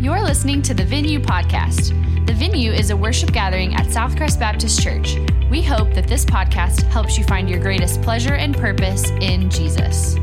You're listening to the Venue Podcast. The Venue is a worship gathering at Southcrest Baptist Church. We hope that this podcast helps you find your greatest pleasure and purpose in Jesus.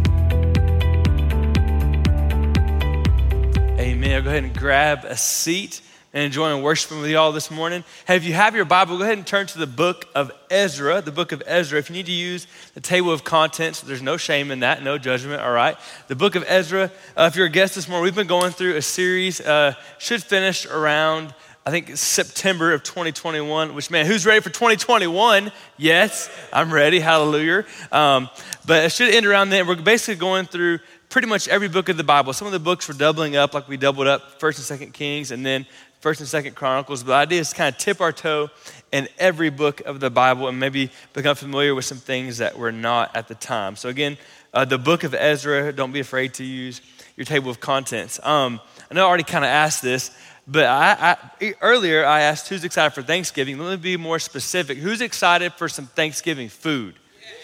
Amen. Go ahead and grab a seat and enjoying worshiping with you all this morning. Hey, if you have your Bible, go ahead and turn to the book of Ezra, the book of Ezra. If you need to use the table of contents, there's no shame in that, no judgment, all right? The book of Ezra, uh, if you're a guest this morning, we've been going through a series, uh, should finish around, I think, September of 2021, which, man, who's ready for 2021? Yes, I'm ready, hallelujah. Um, but it should end around then. We're basically going through pretty much every book of the Bible. Some of the books were doubling up, like we doubled up First and Second Kings, and then First and Second Chronicles. But the idea is to kind of tip our toe in every book of the Bible and maybe become familiar with some things that were not at the time. So again, uh, the book of Ezra. Don't be afraid to use your table of contents. Um, I know I already kind of asked this, but I, I, earlier I asked who's excited for Thanksgiving. Let me be more specific. Who's excited for some Thanksgiving food?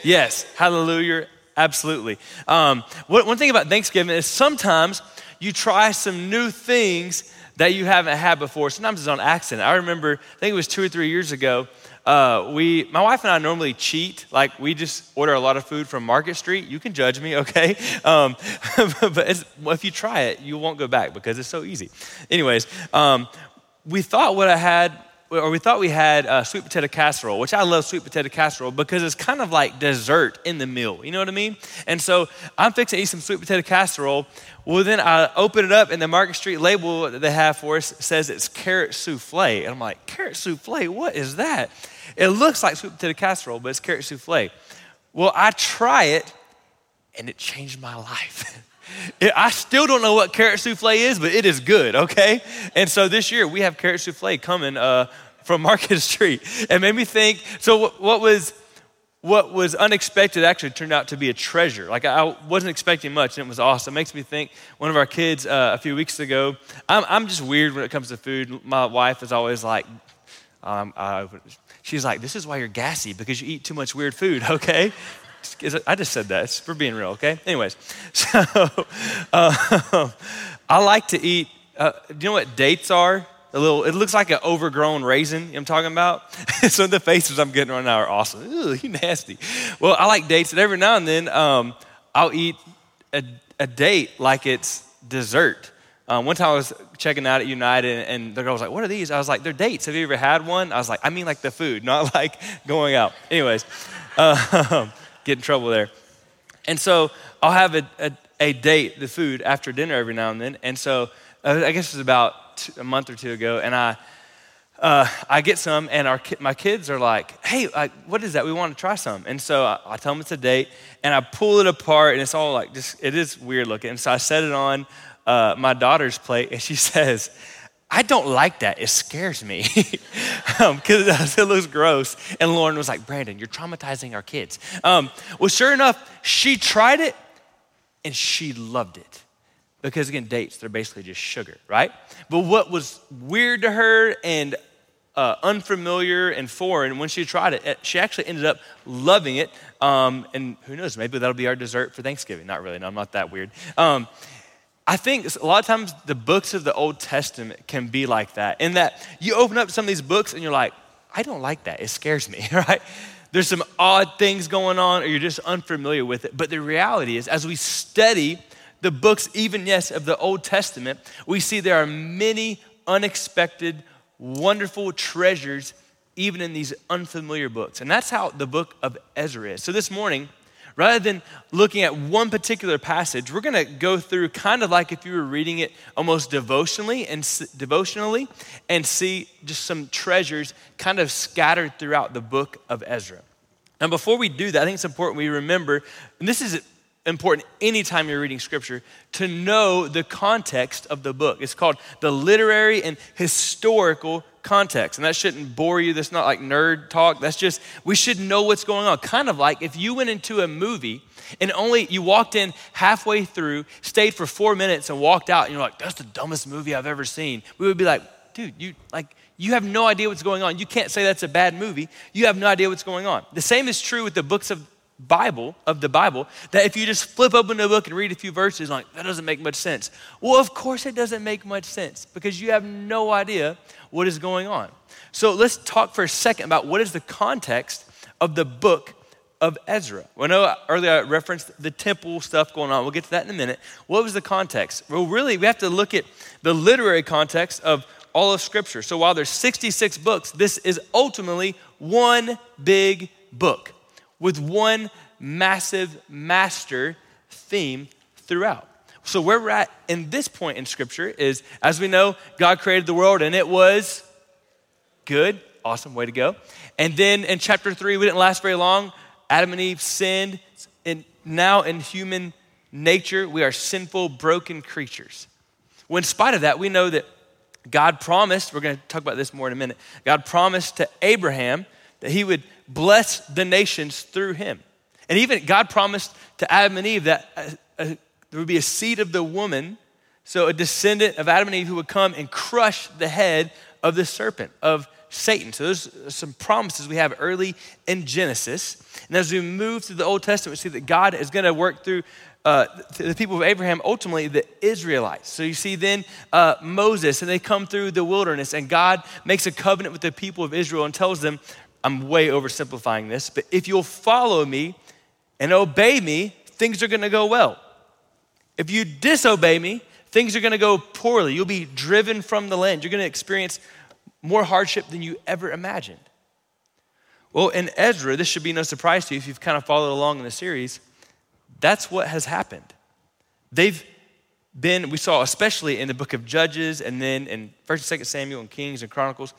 Yes, hallelujah, absolutely. Um, one thing about Thanksgiving is sometimes you try some new things that you haven't had before. Sometimes it's on accident. I remember, I think it was two or three years ago, uh, we, my wife and I normally cheat. Like we just order a lot of food from Market Street. You can judge me, okay? Um, but if you try it, you won't go back because it's so easy. Anyways, um, we thought what I had or we thought we had uh, sweet potato casserole, which I love sweet potato casserole because it's kind of like dessert in the meal. You know what I mean? And so I'm fixing to eat some sweet potato casserole. Well, then I open it up, and the Market Street label that they have for us says it's carrot souffle. And I'm like, carrot souffle? What is that? It looks like sweet potato casserole, but it's carrot souffle. Well, I try it, and it changed my life. I still don't know what carrot souffle is, but it is good, okay? And so this year we have carrot souffle coming uh, from Market Street. It made me think so, what was what was unexpected actually turned out to be a treasure. Like I wasn't expecting much, and it was awesome. It makes me think. One of our kids uh, a few weeks ago. I'm, I'm just weird when it comes to food. My wife is always like, um, uh, she's like, "This is why you're gassy because you eat too much weird food." Okay. I just said that. We're being real, okay? Anyways, so uh, I like to eat. Uh, do you know what dates are? A little, it looks like an overgrown raisin, you know I'm talking about? Of the faces I'm getting right now are awesome. Ooh, you nasty. Well, I like dates, and every now and then um, I'll eat a, a, date like it's dessert. Um, one time I was checking out at United, and the girl was like, What are these? I was like, They're dates. Have you ever had one? I was like, I mean, like the food, not like going out. Anyways, uh, get in trouble there. And so I'll have a, a, a date, the food, after dinner every now and then. And so uh, I guess it was a month or two ago, and I, uh, I get some, and our my kids are like, "Hey, what is that? We want to try some." And so I, I, tell them it's a date, and I pull it apart, and it's all like just it is weird looking. And so I set it on uh, my daughter's plate, and she says. I don't like that. It scares me because um, it looks gross. And Lauren was like, Brandon, you're traumatizing our kids. Um, well, sure enough, she tried it and she loved it because again, dates, they're basically just sugar, right? But what was weird to her and uh, unfamiliar and foreign, when she tried it, she actually ended up loving it. Um, and who knows, maybe that'll be our dessert for Thanksgiving. Not really, no, I'm not that weird. Um, I think a lot of times the books of the Old Testament can be like that, in that you open up some of these books and you're like, I don't like that. It scares me, right? There's some odd things going on, or you're just unfamiliar with it. But the reality is, as we study the books, even yes, of the Old Testament, we see there are many unexpected, wonderful treasures even in these unfamiliar books. And that's how the book of Ezra is. So this morning, rather than looking at one particular passage, we're going to go through kind of like if you were reading it almost devotionally and devotionally and see just some treasures kind of scattered throughout the book of Ezra. Now, before we do that, I think it's important we remember, and this is important anytime you're reading scripture to know the context of the book. It's called the literary and historical context. And that shouldn't bore you. That's not like nerd talk. That's just, we should know what's going on. Kind of like if you went into a movie and only you walked in halfway through, stayed for four minutes, and walked out, and you're like, that's the dumbest movie I've ever seen. We would be like, dude, you like, you have no idea what's going on. You can't say that's a bad movie. You have no idea what's going on. The same is true with the books of Bible, of the Bible, that if you just flip open the book and read a few verses, like, that doesn't make much sense. Well, of course it doesn't make much sense because you have no idea what is going on. So let's talk for a second about what is the context of the book of Ezra. Well, I know earlier I referenced the temple stuff going on. We'll get to that in a minute. What was the context? Well, really, we have to look at the literary context of all of Scripture. So while there's 66 books, this is ultimately one big book with one massive master theme throughout. So, where we're at in this point in Scripture is, as we know, God created the world and it was good. Awesome, way to go. And then in chapter three, we didn't last very long. Adam and Eve sinned, and now in human nature, we are sinful, broken creatures. Well, in spite of that, we know that God promised, we're going to talk about this more in a minute. God promised to Abraham that he would bless the nations through him. And even God promised to Adam and Eve that a, uh, a, uh, there would be a seed of the woman, so a descendant of Adam and Eve who would come and crush the head of the serpent, of Satan. So there's some promises we have early in Genesis. And as we move through the Old Testament, we see that God is going to work through uh, the people of Abraham, ultimately the Israelites. So you see then uh, Moses, and they come through the wilderness, and God makes a covenant with the people of Israel and tells them, I'm way oversimplifying this, but if you'll follow me and obey me, things are gonna go well. If you disobey me, things are gonna go poorly. You'll be driven from the land. You're gonna experience more hardship than you ever imagined. Well, in Ezra, this should be no surprise to you if you've kind of followed along in the series. That's what has happened. They've been, we saw especially in the book of Judges and then in 1st and 2nd Samuel and Kings and Chronicles,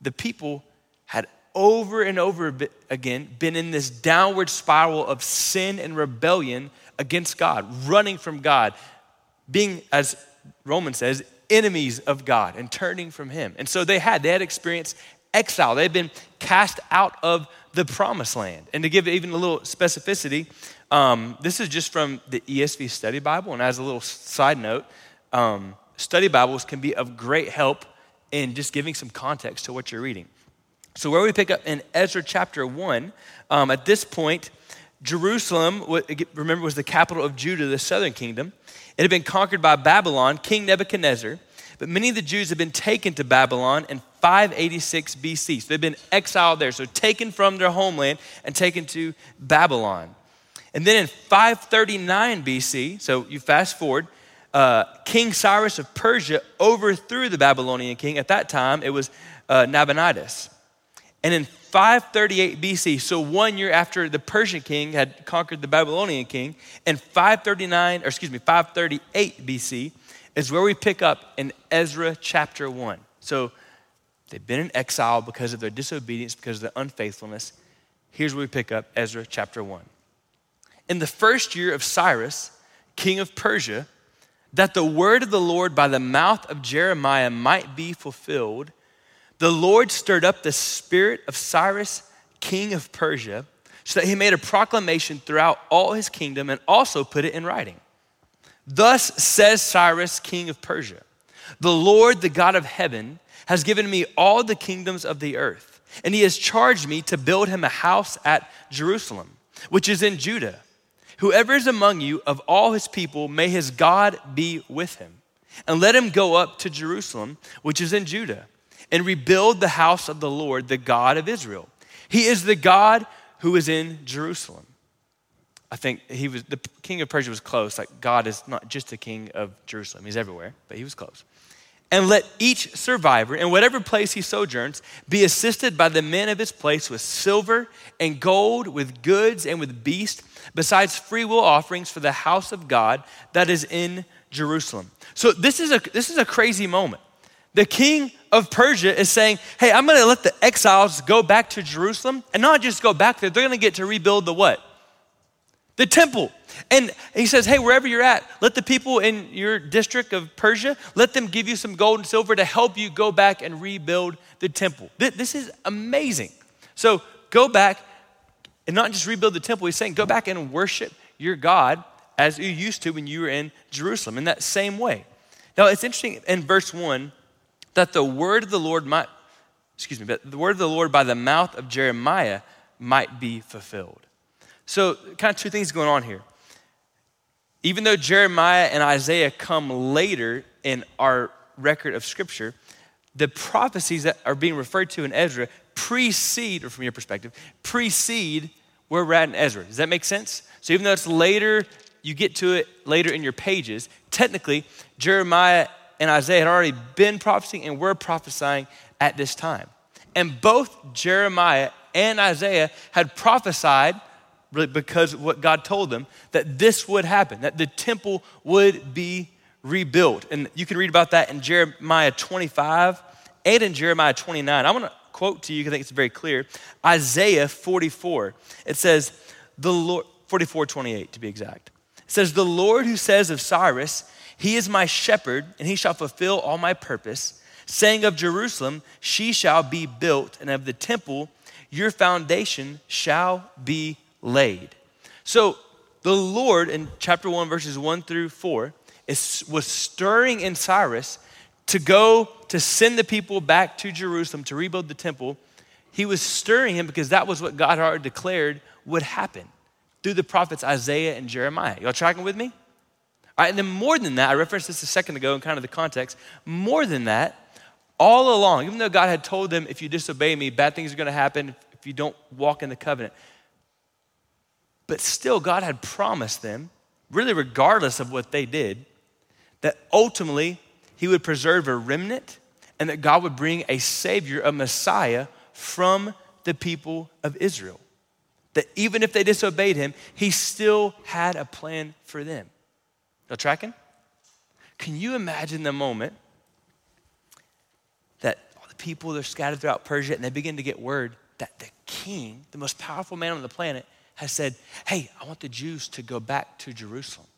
the people had over and over again been in this downward spiral of sin and rebellion against God, running from God, being, as Romans says, enemies of God and turning from Him. And so they had, they had experienced exile. They had been cast out of the promised land. And to give even a little specificity, um, this is just from the ESV Study Bible. And as a little side note, um, study Bibles can be of great help in just giving some context to what you're reading. So, where we pick up in Ezra chapter 1, um, at this point, Jerusalem, remember, was the capital of Judah, the southern kingdom. It had been conquered by Babylon, King Nebuchadnezzar, but many of the Jews had been taken to Babylon in 586 BC. So they've been exiled there, so taken from their homeland and taken to Babylon. And then in 539 BC, so you fast forward, uh, King Cyrus of Persia overthrew the Babylonian king. At that time, it was uh, Nabonidus. And in 538 BC, so one year after the Persian king had conquered the Babylonian king, in 539, or excuse me, 538 BC, is where we pick up in Ezra chapter 1. So they've been in exile because of their disobedience, because of their unfaithfulness. Here's where we pick up Ezra chapter 1. In the first year of Cyrus, king of Persia, that the word of the Lord by the mouth of Jeremiah might be fulfilled, the Lord stirred up the spirit of Cyrus, king of Persia, so that he made a proclamation throughout all his kingdom and also put it in writing. Thus says Cyrus, king of Persia The Lord, the God of heaven, has given me all the kingdoms of the earth, and he has charged me to build him a house at Jerusalem, which is in Judah. Whoever is among you of all his people, may his God be with him. And let him go up to Jerusalem, which is in Judah and rebuild the house of the Lord, the God of Israel. He is the God who is in Jerusalem. I think he was the king of Persia was close. Like God is not just the king of Jerusalem, he's everywhere, but he was close. And let each survivor, in whatever place he sojourns, be assisted by the men of his place with silver and gold, with goods and with beasts, besides free will offerings for the house of God that is in Jerusalem. So this is a this is a crazy moment. The king of Persia is saying, Hey, I'm gonna let the exiles go back to Jerusalem and not just go back there, they're gonna get to rebuild the what? The temple. And he says, Hey, wherever you're at, let the people in your district of Persia, let them give you some gold and silver to help you go back and rebuild the temple. This is amazing. So go back and not just rebuild the temple, he's saying, Go back and worship your God as you used to when you were in Jerusalem in that same way. Now, it's interesting in verse 1 that the word of the Lord might, excuse me, but the word of the Lord by the mouth of Jeremiah might be fulfilled. So, kind of two things going on here. Even though Jeremiah and Isaiah come later in our record of Scripture, the prophecies that are being referred to in Ezra precede, or from your perspective, precede where we're at in Ezra. Does that make sense? So even though it's later, you get to it later in your pages, technically, Jeremiah and Isaiah had already been prophesying and were prophesying at this time. And both Jeremiah and Isaiah had prophesied because of what God told them that this would happen, that the temple would be rebuilt. And you can read about that in Jeremiah 25 and in Jeremiah 29. I want to quote to you because I think it's very clear. Isaiah 44. It says, the Lord, 44, 28 to be exact. It says, The Lord who says of Cyrus, He is my shepherd, and he shall fulfill all my purpose, saying of Jerusalem, She shall be built, and of the temple, your foundation shall be laid. So the Lord in chapter 1, verses 1 through 4, is, was stirring in Cyrus to go to send the people back to Jerusalem to rebuild the temple. He was stirring him because that was what God had declared would happen through the prophets Isaiah and Jeremiah. Y'all tracking with me? And then more than that, I referenced this a second ago in kind of the context. More than that, all along, even though God had told them, if you disobey me, bad things are going to happen if you don't walk in the covenant. But still, God had promised them, really regardless of what they did, that ultimately He would preserve a remnant and that God would bring a Savior, a Messiah, from the people of Israel. That even if they disobeyed Him, He still had a plan for them. Y'all tracking? Can you imagine the moment that all the people are scattered throughout Persia and they begin to get word that the king, the most powerful man on the planet, has said, Hey, I want the Jews to go back to Jerusalem.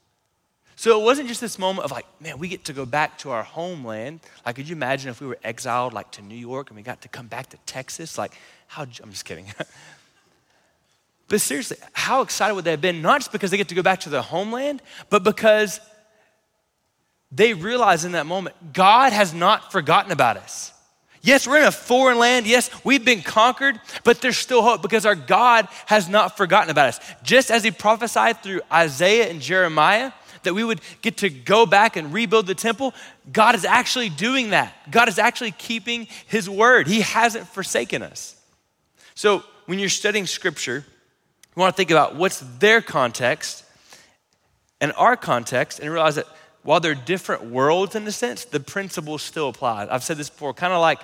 So it wasn't just this moment of like, man, we get to go back to our homeland. Like, could you imagine if we were exiled like to New York and we got to come back to Texas? Like, how, I'm just kidding. but seriously, how excited would they have been? Not just because they get to go back to their homeland, but because they realize in that moment, God has not forgotten about us. Yes, we're in a foreign land. Yes, we've been conquered, but there's still hope because our God has not forgotten about us. Just as He prophesied through Isaiah and Jeremiah, that we would get to go back and rebuild the temple, God is actually doing that. God is actually keeping his word. He hasn't forsaken us. So when you're studying scripture, you want to think about what's their context and our context and realize that while they're different worlds in a sense, the principles still apply. I've said this before, kind of like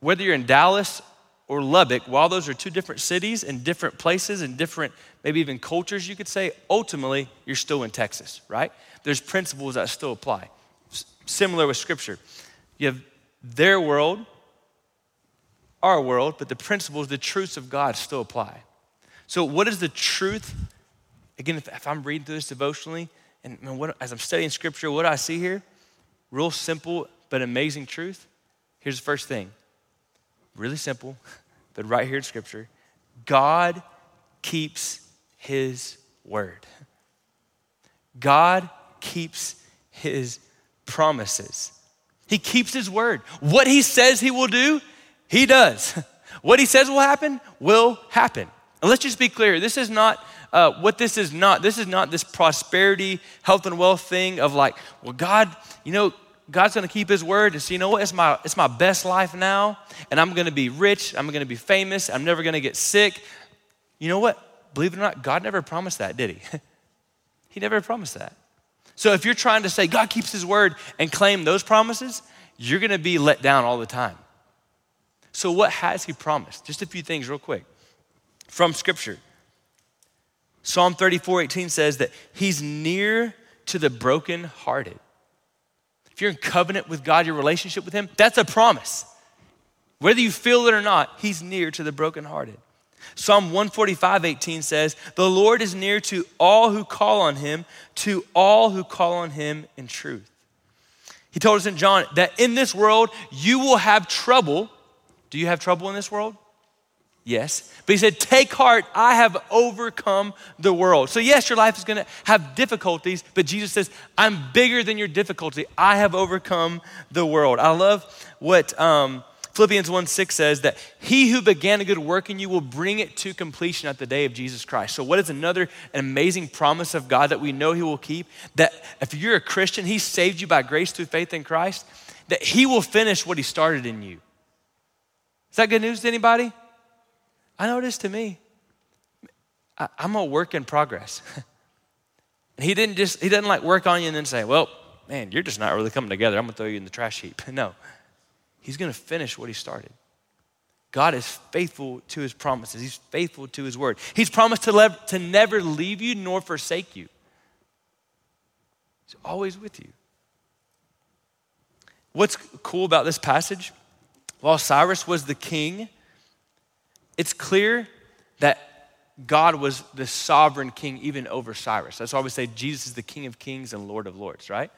whether you're in Dallas or Lubbock, while those are two different cities and different places and different, maybe even cultures, you could say, ultimately, you're still in Texas, right? There's principles that still apply. S- similar with Scripture. You have their world, our world, but the principles, the truths of God still apply. So, what is the truth? Again, if, if I'm reading through this devotionally, and man, what, as I'm studying Scripture, what do I see here? Real simple but amazing truth. Here's the first thing really simple, but right here in Scripture God keeps His word. God keeps His promises. He keeps His word. What He says He will do, He does. What He says will happen, will happen. And let's just be clear this is not. Uh, what this is not, this is not this prosperity, health, and wealth thing of like, well, God, you know, God's gonna keep his word and say, you know what, it's my, it's my best life now, and I'm gonna be rich, I'm gonna be famous, I'm never gonna get sick. You know what? Believe it or not, God never promised that, did he? he never promised that. So if you're trying to say God keeps his word and claim those promises, you're gonna be let down all the time. So, what has he promised? Just a few things, real quick, from scripture. Psalm 34 18 says that he's near to the brokenhearted. If you're in covenant with God, your relationship with Him, that's a promise. Whether you feel it or not, He's near to the brokenhearted. Psalm 145, 18 says, The Lord is near to all who call on Him, to all who call on Him in truth. He told us in John that in this world you will have trouble. Do you have trouble in this world? Yes. But he said, Take heart, I have overcome the world. So, yes, your life is going to have difficulties, but Jesus says, I'm bigger than your difficulty. I have overcome the world. I love what um, Philippians 1 6 says that he who began a good work in you will bring it to completion at the day of Jesus Christ. So, what is another an amazing promise of God that we know he will keep? That if you're a Christian, he saved you by grace through faith in Christ, that he will finish what he started in you. Is that good news to anybody? I know it is to me. I, I'm a work in progress. and he didn't just, he doesn't like work on you and then say, well, man, you're just not really coming together. I'm going to throw you in the trash heap. No, he's going to finish what he started. God is faithful to his promises. He's faithful to his word. He's promised to, to never leave you nor forsake you. He's always with you. What's cool about this passage? While Cyrus was the king, it's clear that God was the sovereign king even over Cyrus. That's why we say Jesus is the king of kings and lord of lords, right?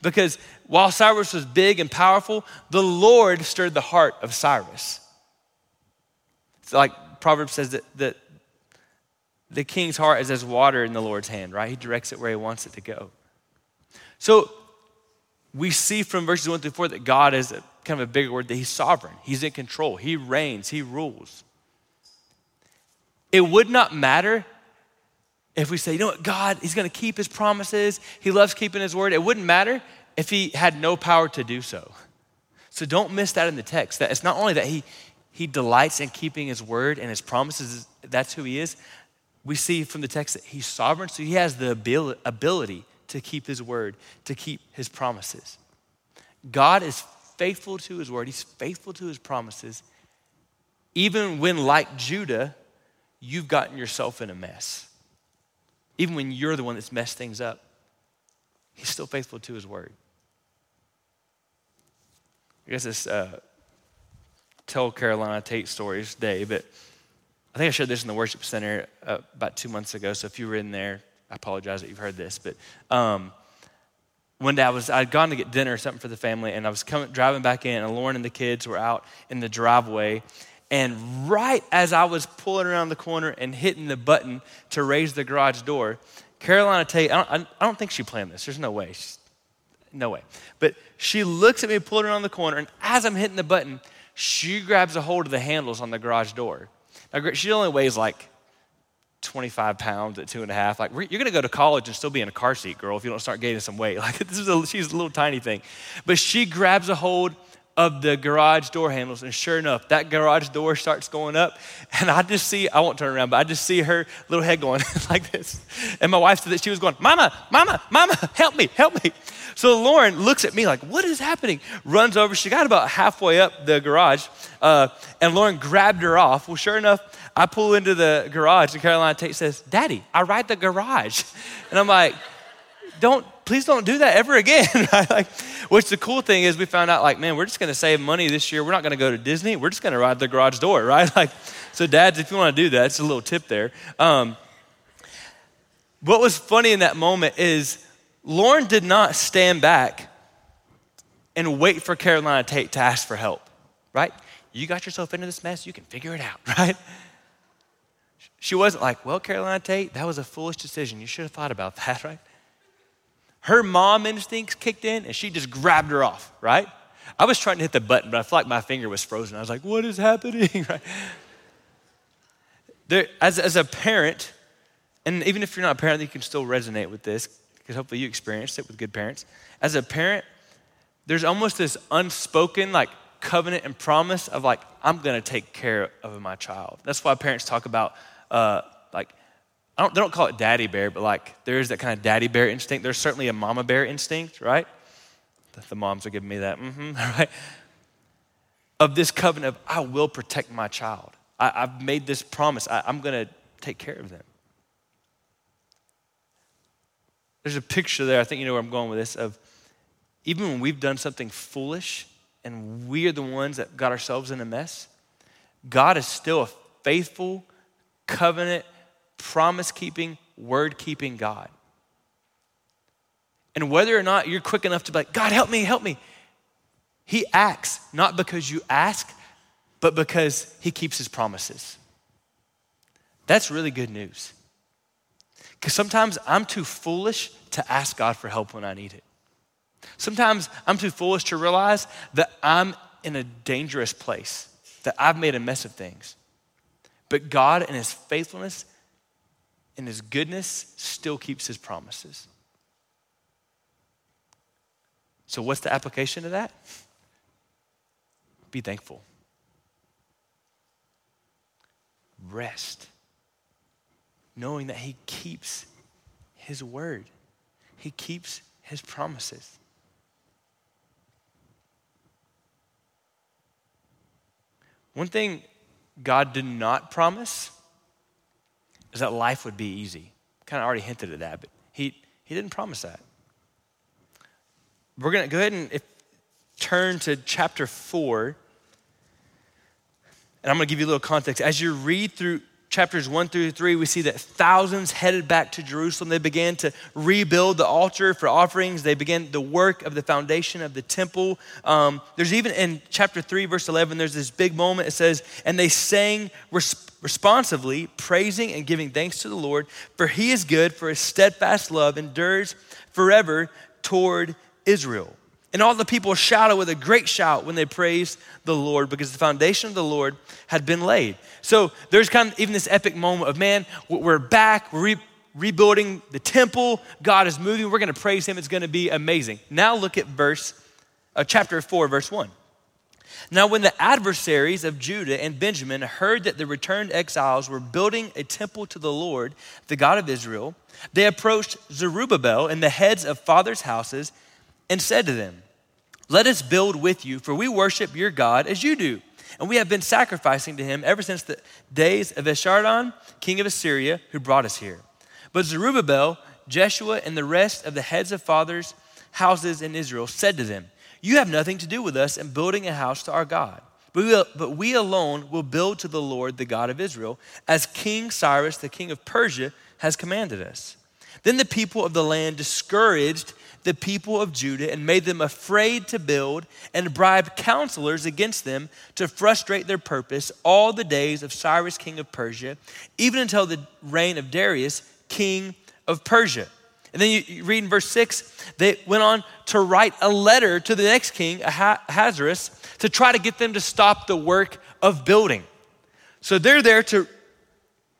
Because while Cyrus was big and powerful, the Lord stirred the heart of Cyrus. It's like Proverbs says that, that the king's heart is as water in the Lord's hand, right? He directs it where he wants it to go. So we see from verses 1 through 4 that God is a, kind of a bigger word, that he's sovereign, he's in control, he reigns, he rules. It would not matter if we say, you know what, God, He's to keep His promises, He loves keeping His word. It wouldn't matter if He had no power to do so. So don't miss that in the text. That it's not only that He He delights in keeping His word and His promises, that's who He is. We see from the text that He's sovereign, so He has the ability to keep His word, to keep His promises. God is faithful to His word, He's faithful to His promises, even when, like Judah, you've gotten yourself in a mess. Even when you're the one that's messed things up, he's still faithful to his word. I guess this uh, tell Carolina Tate stories day, but I think I shared this in the worship center uh, about two months ago. So if you were in there, I apologize that you've heard this. But um, one day I was I'd gone to get dinner or something for the family, and I was coming driving back in, and Lauren and the kids were out in the driveway, and right as I was pulling around the corner and hitting the button to raise the garage door, Carolina Tate, I don't, I don't think she planned this. There's no way. She's, no way. But she looks at me pulling around the corner, and as I'm hitting the button, she grabs a hold of the handles on the garage door. Now, she only weighs like 25 pounds at two and a half. Like, you're going to go to college and still be in a car seat, girl, if you don't start gaining some weight. Like, this is a, she's a little tiny thing. But she grabs a hold of the garage door handles. And sure enough, that garage door starts going up. And I just see, I won't turn around, but I just see her little head going like this. And my wife said that she was going, Mama, Mama, Mama, help me, help me. So Lauren looks at me like, What is happening? Runs over. She got about halfway up the garage. Uh, and Lauren grabbed her off. Well, sure enough, I pull into the garage and Carolina Tate says, Daddy, I ride the garage. And I'm like, don't please don't do that ever again right? like which the cool thing is we found out like man we're just going to save money this year. We're not going to go to disney. We're just going to ride the garage door right? Like so dads if you want to do that it's a little tip there. Um, what was funny in that moment is lauren did not stand back and wait for carolina tate to ask for help right? You got yourself into this mess you can figure it out right? She wasn't like well carolina tate that was a foolish decision. You should have thought about that right her mom instincts kicked in and she just grabbed her off, right? I was trying to hit the button, but I felt like my finger was frozen. I was like, what is happening? right? There, as, as a parent, and even if you're not a parent, you can still resonate with this because hopefully you experienced it with good parents. As a parent, there's almost this unspoken like covenant and promise of like, I'm gonna take care of my child. That's why parents talk about uh, like don't, they don't call it daddy bear, but like there is that kind of daddy bear instinct. There's certainly a mama bear instinct, right? The moms are giving me that, mm-hmm, right? Of this covenant of I will protect my child. I, have made this promise. I, I'm going to take care of them. There's a picture there, I think you know where I'm going with this, of even when we've done something foolish and we are the ones that got ourselves in a mess, God is still a faithful covenant promise keeping, word keeping God. And whether or not you're quick enough to be like, God, help me, help me, He acts not because you ask, but because He keeps His promises. That's really good news. Because sometimes I'm too foolish to ask God for help when I need it. Sometimes I'm too foolish to realize that I'm in a dangerous place, that I've made a mess of things. But God, in His faithfulness, in His goodness, still keeps His promises. So, what's the application of that? Be thankful. Rest, knowing that He keeps His word, He keeps His promises. One thing God did not promise is that life would be easy. Kind of already hinted at that, but He, he didn't promise that. We're going to go ahead and if, turn to chapter 4. And I'm going to give you a little context. As you read through chapters 1 through 3, we see that thousands headed back to Jerusalem. They began to rebuild the altar for offerings, they began the work of the foundation of the temple. Um, there's even in chapter 3, verse 11, there's this big moment. It says, And they sang res- responsively, praising and giving thanks to the Lord, for he is good, for his steadfast love endures forever toward Israel. And all the people shouted with a great shout when they praised the Lord because the foundation of the Lord had been laid. So there's kind of even this epic moment of, man, we're back, we're re- rebuilding the temple, God is moving, we're gonna praise Him, it's gonna be amazing. Now look at verse, uh, chapter 4, verse 1. Now, when the adversaries of Judah and Benjamin heard that the returned exiles were building a temple to the Lord, the God of Israel, they approached Zerubbabel and the heads of fathers' houses and said to them, Let us build with you, for we worship your God as you do. And we have been sacrificing to him ever since the days of Esarhaddon, king of Assyria, who brought us here. But Zerubbabel, Jeshua, and the rest of the heads of fathers' houses in Israel said to them, You have nothing to do with us in building a house to our God. But we, but we alone will build to the Lord, the God of Israel, as King Cyrus, the king of Persia, has commanded us. Then the people of the land discouraged the people of Judah and made them afraid to build and bribed counselors against them to frustrate their purpose all the days of Cyrus, king of Persia, even until the reign of Darius, king of Persia. And then you, read in verse 6, they went on to write a letter to the next king, Ahasuerus, to try to get them to stop the work of building. So they're there to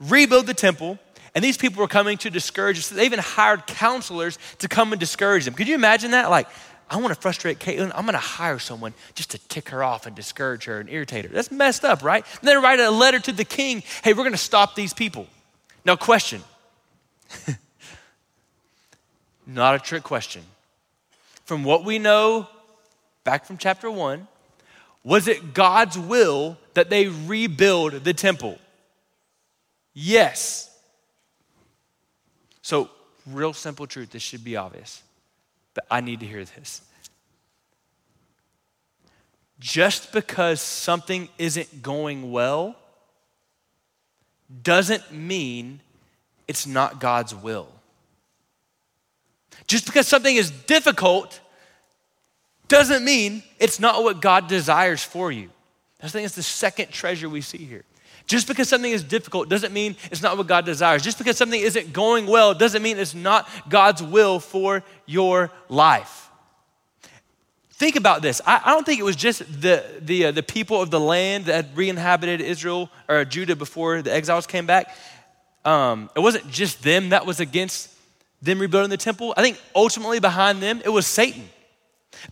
rebuild the temple and these people were coming to discourage us. They even hired counselors to come and discourage them. Could you imagine that? Like, I want to frustrate Caitlin. I'm going to hire someone just to tick her off and discourage her and irritate her. That's messed up, right? And then write a letter to the king hey, we're going to stop these people. Now, question. Not a trick question. From what we know back from chapter one, was it God's will that they rebuild the temple? Yes. So, real simple truth, this should be obvious, but I need to hear this. Just because something isn't going well doesn't mean it's not God's will. Just because something is difficult doesn't mean it's not what God desires for you. I think it's the second treasure we see here. Just because something is difficult doesn't mean it's not what God desires. Just because something isn't going well doesn't mean it's not God's will for your life. Think about this. I, I don't think it was just the, the, uh, the people of the land that re inhabited Israel or Judah before the exiles came back. Um, it wasn't just them that was against them rebuilding the temple. I think ultimately behind them, it was Satan.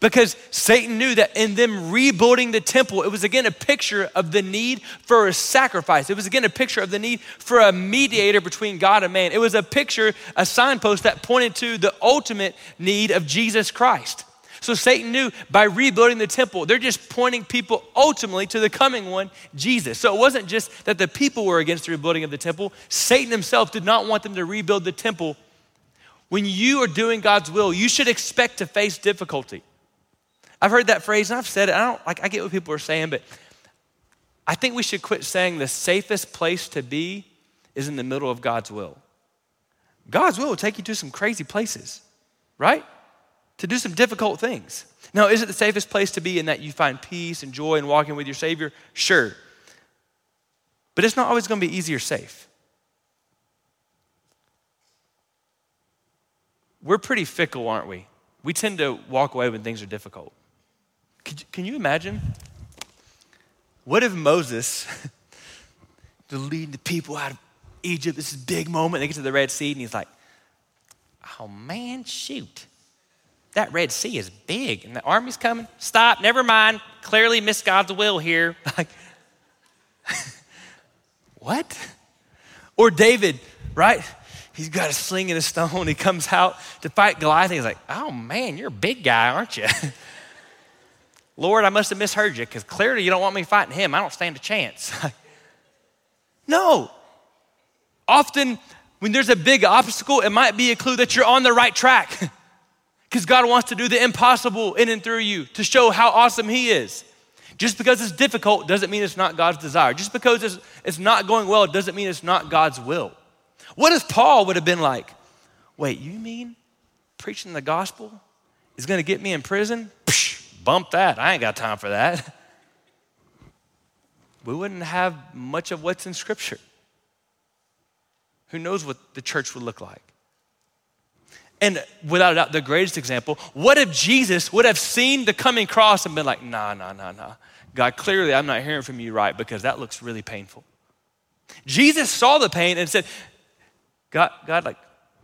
Because Satan knew that in them rebuilding the temple, it was again a picture of the need for a sacrifice. It was again a picture of the need for a mediator between God and man. It was a picture, a signpost that pointed to the ultimate need of Jesus Christ. So Satan knew by rebuilding the temple, they're just pointing people ultimately to the coming one, Jesus. So it wasn't just that the people were against the rebuilding of the temple, Satan himself did not want them to rebuild the temple. When you are doing God's will, you should expect to face difficulty. I've heard that phrase and I've said it. I don't like I get what people are saying, but I think we should quit saying the safest place to be is in the middle of God's will. God's will will take you to some crazy places, right? To do some difficult things. Now, is it the safest place to be in that you find peace and joy in walking with your Savior? Sure. But it's not always going to be easy or safe. We're pretty fickle, aren't we? We tend to walk away when things are difficult. Could, can you imagine What if Moses, to lead the people out of Egypt, this is a big moment, they get to the Red Sea, and he's like, oh man, shoot. That Red Sea is big, and the army's coming. Stop, never mind. Clearly missed God's will here. Like, what? Or David, right? He's got a sling and a stone. He comes out to fight Goliath. He's like, oh man, you're a big guy, aren't you? Lord, I must have misheard you because clearly you don't want me fighting him. I don't stand a chance. no. Often, when there's a big obstacle, it might be a clue that you're on the right track because God wants to do the impossible in and through you to show how awesome He is. Just because it's difficult doesn't mean it's not God's desire. Just because it's, it's not going well doesn't mean it's not God's will. What if Paul would have been like, wait, you mean preaching the gospel is going to get me in prison? Psh, bump that. I ain't got time for that. We wouldn't have much of what's in Scripture. Who knows what the church would look like? And without a doubt, the greatest example, what if Jesus would have seen the coming cross and been like, nah, nah, nah, nah. God, clearly I'm not hearing from you right because that looks really painful. Jesus saw the pain and said, God, God, like,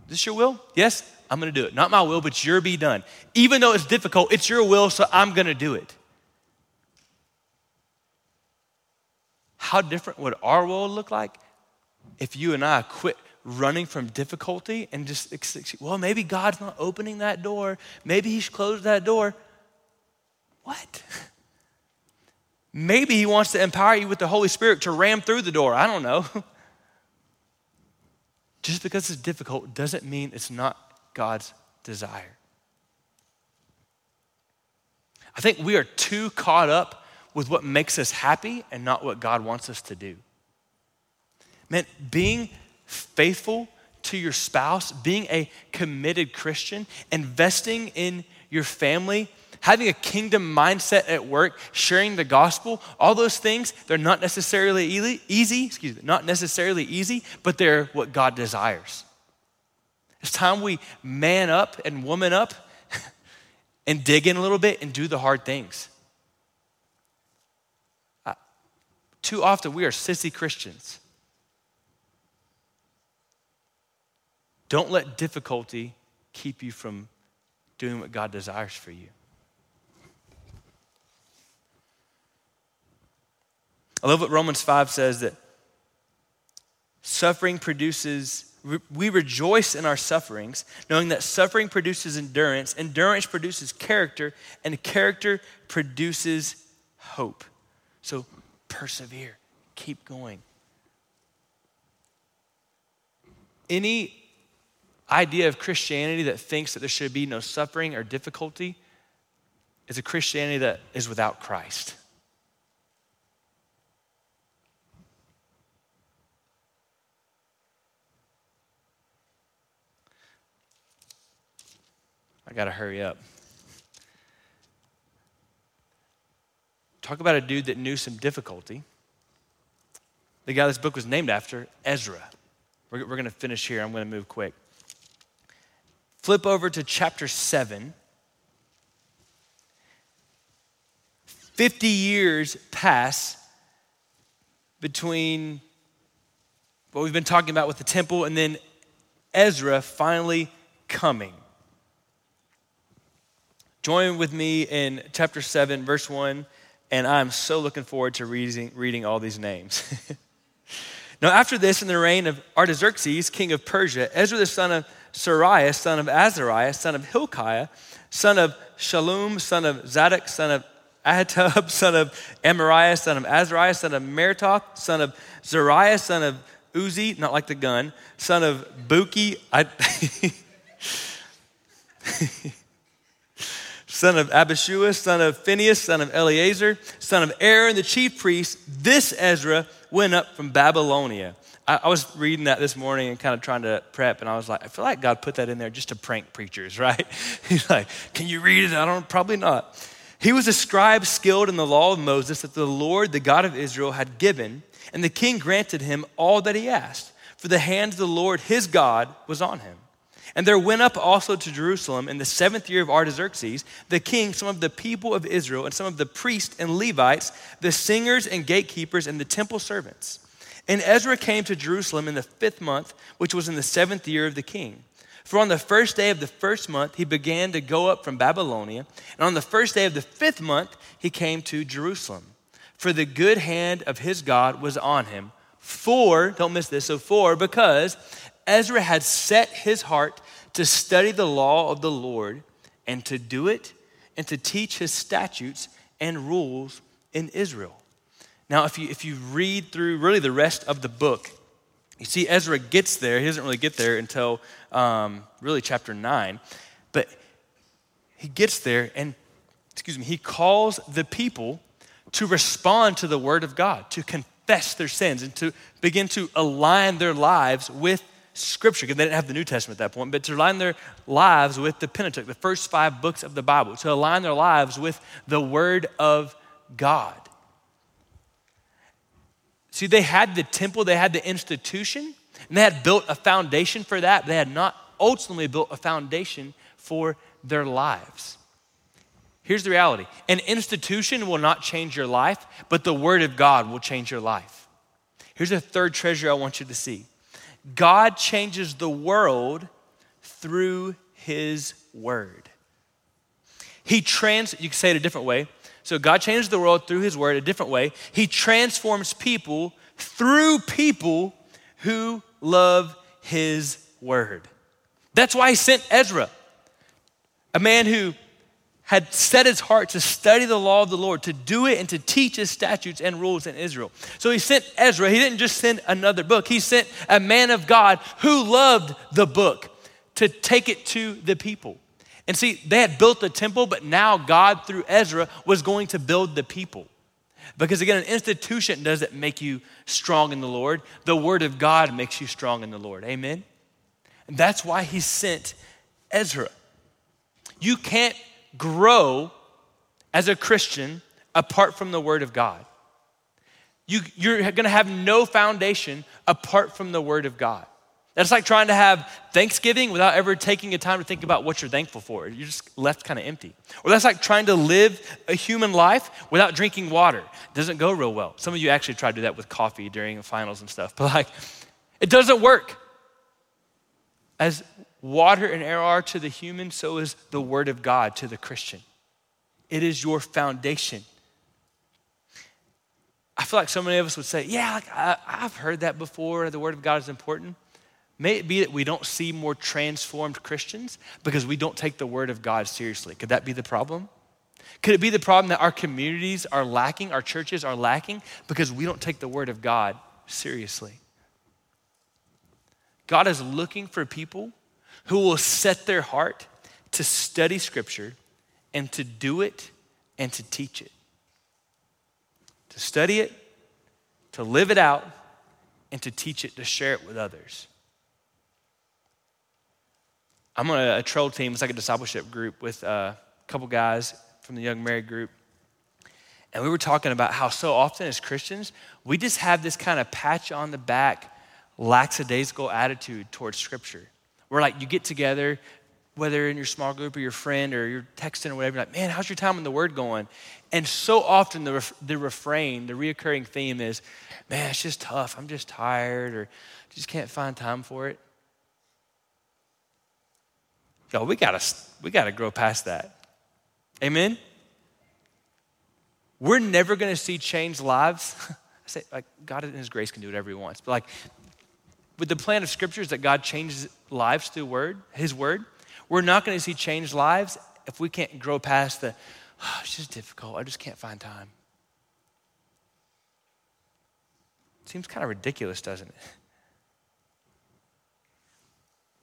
this your will? Yes, I'm gonna do it. Not my will, but your be done. Even though it's difficult, it's your will, so I'm gonna do it. How different would our world look like if you and I quit running from difficulty and just, well, maybe God's not opening that door. Maybe He's closed that door. What? Maybe He wants to empower you with the Holy Spirit to ram through the door. I don't know. Just because it's difficult doesn't mean it's not God's desire. I think we are too caught up with what makes us happy and not what God wants us to do. Man, being faithful to your spouse, being a committed Christian, investing in your family, having a kingdom mindset at work, sharing the gospel, all those things, they're not necessarily easy, excuse me, not necessarily easy, but they're what God desires. It's time we man up and woman up and dig in a little bit and do the hard things. Too often we are sissy Christians. Don't let difficulty keep you from doing what God desires for you. I love what Romans 5 says that suffering produces, we rejoice in our sufferings, knowing that suffering produces endurance, endurance produces character, and character produces hope. So persevere, keep going. Any idea of Christianity that thinks that there should be no suffering or difficulty is a Christianity that is without Christ. I got to hurry up. Talk about a dude that knew some difficulty. The guy this book was named after, Ezra. We're, we're going to finish here. I'm going to move quick. Flip over to chapter 7. 50 years pass between what we've been talking about with the temple and then Ezra finally coming. Join with me in chapter 7, verse 1, and I'm so looking forward to reading, reading all these names. now, after this, in the reign of Artaxerxes, king of Persia, Ezra the son of Seraiah, son of Azariah, son of Hilkiah, son of Shallum, son of Zadok, son of Ahitub, son of Amariah, son of Azariah, son of Meraioth, son of Zariah, son of Uzzi, not like the gun, son of Bukki. I son of Abishua, son of Phinehas, son of Eleazar, son of Aaron, the chief priest, this Ezra went up from Babylonia. I, I, was reading that this morning and kind of trying to prep, and I was like, I feel like God put that in there just to prank preachers, right? He's like, Can you read it? I don't, probably not. He was a scribe skilled in the law of Moses that the Lord, the God of Israel, had given, and the king granted him all that he asked, for the hand of the Lord, his God, was on him. And there went up also to Jerusalem in the seventh year of Artaxerxes, the king, some of the people of Israel, and some of the priests and Levites, the singers and gatekeepers, and the temple servants. And Ezra came to Jerusalem in the fifth month, which was in the seventh year of the king. For on the first day of the first month, he began to go up from Babylonia. And on the first day of the fifth month, he came to Jerusalem. For the good hand of his God was on him. For, don't miss this, so for, because Ezra had set his heart to study the law of the Lord and to do it and to teach his statutes and rules in Israel. Now, if you, if you read through really the rest of the book, you see Ezra gets there. He doesn't really get there until um, really chapter 9. But he gets there and, excuse me, he calls the people to respond to the word of God, to confess their sins, and to begin to align their lives with Scripture, because they didn't have the New Testament at that point, but to align their lives with the Pentateuch, the first five books of the Bible, to align their lives with the Word of God. See, they had the temple, they had the institution, and they had built a foundation for that. They had not ultimately built a foundation for their lives. Here's the reality an institution will not change your life, but the Word of God will change your life. Here's a third treasure I want you to see God changes the world through his word. He trans, you can say it a different way. So God changes the world through his word a different way. He transforms people through people who love his word. That's why he sent Ezra, a man who had set his heart to study the law of the Lord, to do it and to teach his statutes and rules in Israel. So he sent Ezra. He didn't just send another book, he sent a man of God who loved the book to take it to the people. And see, they had built the temple, but now God, through Ezra, was going to build the people. Because again, an institution doesn't make you strong in the Lord, the word of God makes you strong in the Lord. Amen? And that's why he sent Ezra. You can't grow as a Christian apart from the Word of God. You, you're going to have no foundation apart from the Word of God. That's like trying to have Thanksgiving without ever taking a time to think about what you're thankful for. You're just left kind of empty. Or that's like trying to live a human life without drinking water. It doesn't go real well. Some of you actually try to do that with coffee during finals and stuff, but like, it doesn't work. As water and air are to the human, so is the Word of God to the Christian. It is your foundation. I feel like so many of us would say, Yeah, like, I, have heard that before. The Word of God is important. May it be that we don't see more transformed Christians because we don't take the Word of God seriously. Could that be the problem? Could it be the problem that our communities are lacking, our churches are lacking, because we don't take the Word of God seriously? God is looking for people who will set their heart to study Scripture and to do it and to teach it. To study it, to live it out, and to teach it, to share it with others. I'm on a, a team. It's like a discipleship group with uh, a couple guys from the young married group. And we were talking about how so often as Christians, we just have this kind of patch on the back, lackadaisical attitude towards Scripture. Where like you get together, whether in your small group or your friend or you're texting or whatever, like, man, how's your time in the Word going? And so often the, ref- the refrain, the reoccurring theme is, man, it's just tough. I'm just tired or just can't find time for it. Yo, we gotta, we gotta grow past that. Amen? We're never gonna see changed lives. I say, like, God in His grace can do whatever He wants. But like, with the plan of Scripture is that God changes lives through word, His word. We're not going to see changed lives if we can't grow past the, oh, it's just difficult. I just can't find time. Seems kind of ridiculous, doesn't it?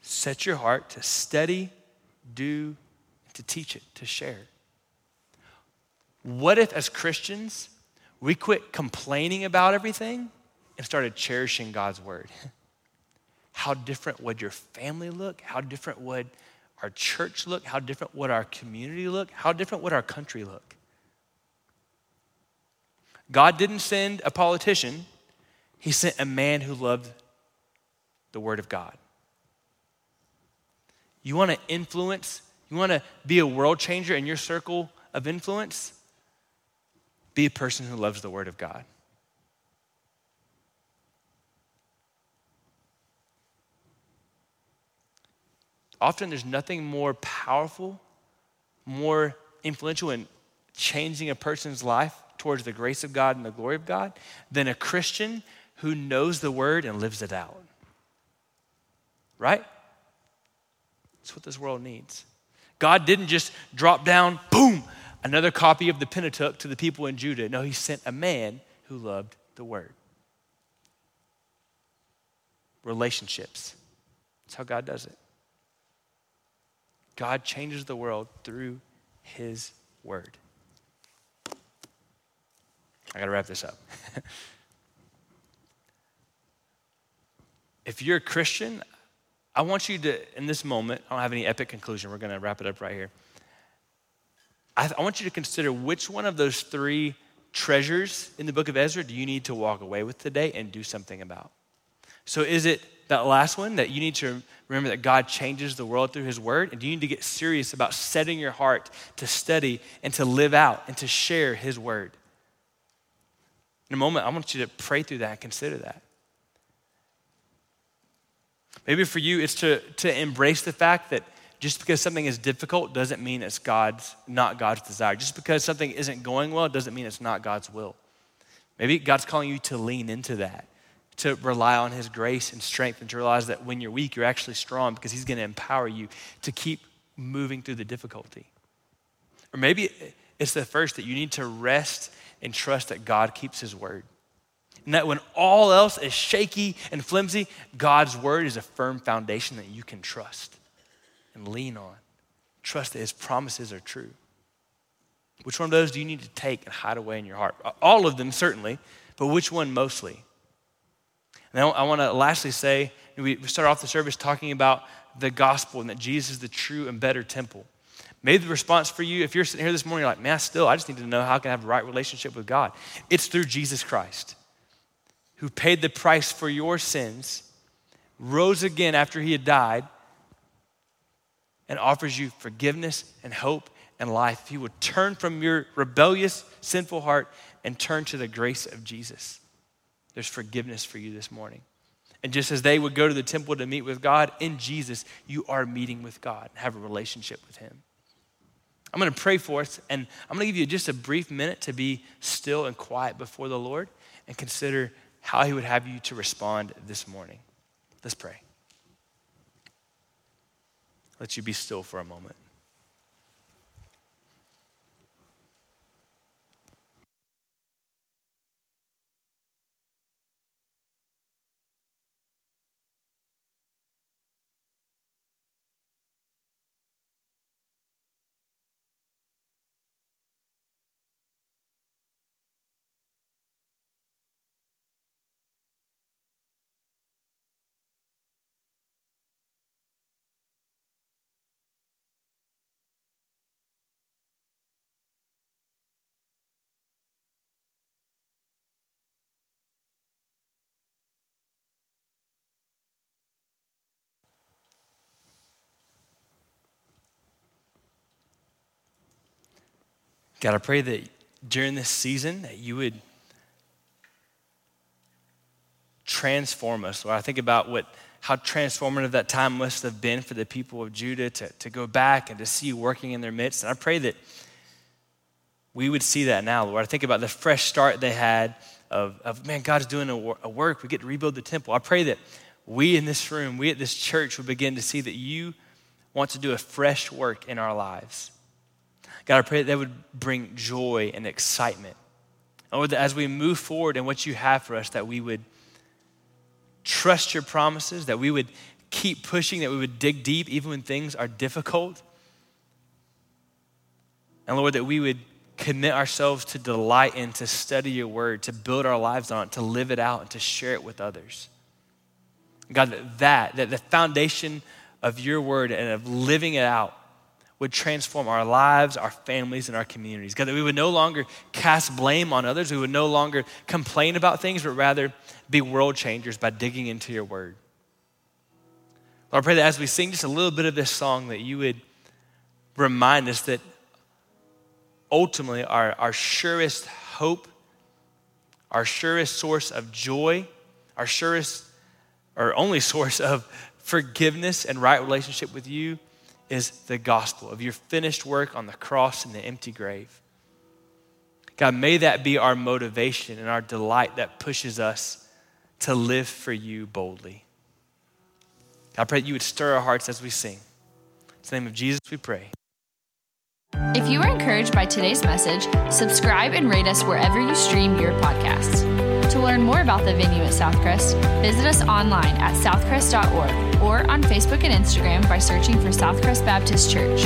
Set your heart to study, do, to teach it, to share. What if, as Christians, we quit complaining about everything and started cherishing God's word? how different would your family look? How different would our church look? How different would our community look? How different would our country look? God didn't send a politician, He sent a man who loved the Word of God. You want to influence, you want to be a world changer in your circle of influence? Be a person who loves the Word of God. Often there's nothing more powerful, more influential in changing a person's life towards the grace of God and the glory of God than a Christian who knows the Word and lives it out. Right? That's what this world needs. God didn't just drop down, boom, another copy of the Pentateuch to the people in Judah. No, he sent a man who loved the word. Relationships. That's how God does it. God changes the world through his word. I got to wrap this up. if you're a Christian, I want you to, in this moment, I don't have any epic conclusion. We're going to wrap it up right here. I, I, want you to consider which one of those three treasures in the book of Ezra do you need to walk away with today and do something about? So, is it that last one that you need to remember that God changes the world through his word? And you need to get serious about setting your heart to study and to live out and to share his word? In a moment, I want you to pray through that and consider that. Maybe for you, it's to, to embrace the fact that just because something is difficult doesn't mean it's God's, not God's desire. Just because something isn't going well doesn't mean it's not God's will. Maybe God's calling you to lean into that, to rely on His grace and strength, and to realize that when you're weak, you're actually strong because He's going to empower you to keep moving through the difficulty. Or maybe it's the first that you need to rest and trust that God keeps His word. And that when all else is shaky and flimsy, God's word is a firm foundation that you can trust and lean on. Trust that his promises are true. Which one of those do you need to take and hide away in your heart? All of them, certainly, but which one mostly? And I want to lastly say we start off the service talking about the gospel and that Jesus is the true and better temple. Maybe the response for you, if you're sitting here this morning, you're like, man, still, I just need to know how I can have a right relationship with God. It's through Jesus Christ who paid the price for your sins, rose again after he had died, and offers you forgiveness and hope and life. If you would turn from your rebellious, sinful heart and turn to the grace of Jesus, there's forgiveness for you this morning. And just as they would go to the temple to meet with God, in Jesus, you are meeting with God and have a relationship with Him. I'm going to pray for us, and I'm going to give you just a brief minute to be still and quiet before the Lord and consider how He would have you to respond this morning. Let's pray. Let you be still for a moment. God, I pray that during this season that you would transform us. Lord, I think about what how transformative that time must have been for the people of Judah to, to go back and to see you working in their midst. And I pray that we would see that now, Lord. I think about the fresh start they had of, of man, God is doing a, a work. We get to rebuild the temple. I pray that we in this room, we at this church would begin to see that you want to do a fresh work in our lives. God, I pray that that would bring joy and excitement. Lord, that as we move forward in what you have for us, that we would trust your promises, that we would keep pushing, that we would dig deep even when things are difficult. And Lord, that we would commit ourselves to delight in, to study your word, to build our lives on it, to live it out, and to share it with others. God, that, that, that the foundation of your word and of living it out would transform our lives, our families, and our communities. God, that we would no longer cast blame on others. We would no longer complain about things, but rather be world changers by digging into your word. Lord, I pray that as we sing just a little bit of this song, that you would remind us that ultimately our, our surest hope, our surest source of joy, our surest or only source of forgiveness and right relationship with you is the gospel of your finished work on the cross and the empty grave. God, may that be our motivation and our delight that pushes us to live for you boldly. I pray that you would stir our hearts as we sing. In the name of Jesus, we pray. If you were encouraged by today's message, subscribe and rate us wherever you stream your podcasts. To learn more about the venue at Southcrest, visit us online at southcrest.org or on Facebook and Instagram by searching for Southcrest Baptist Church.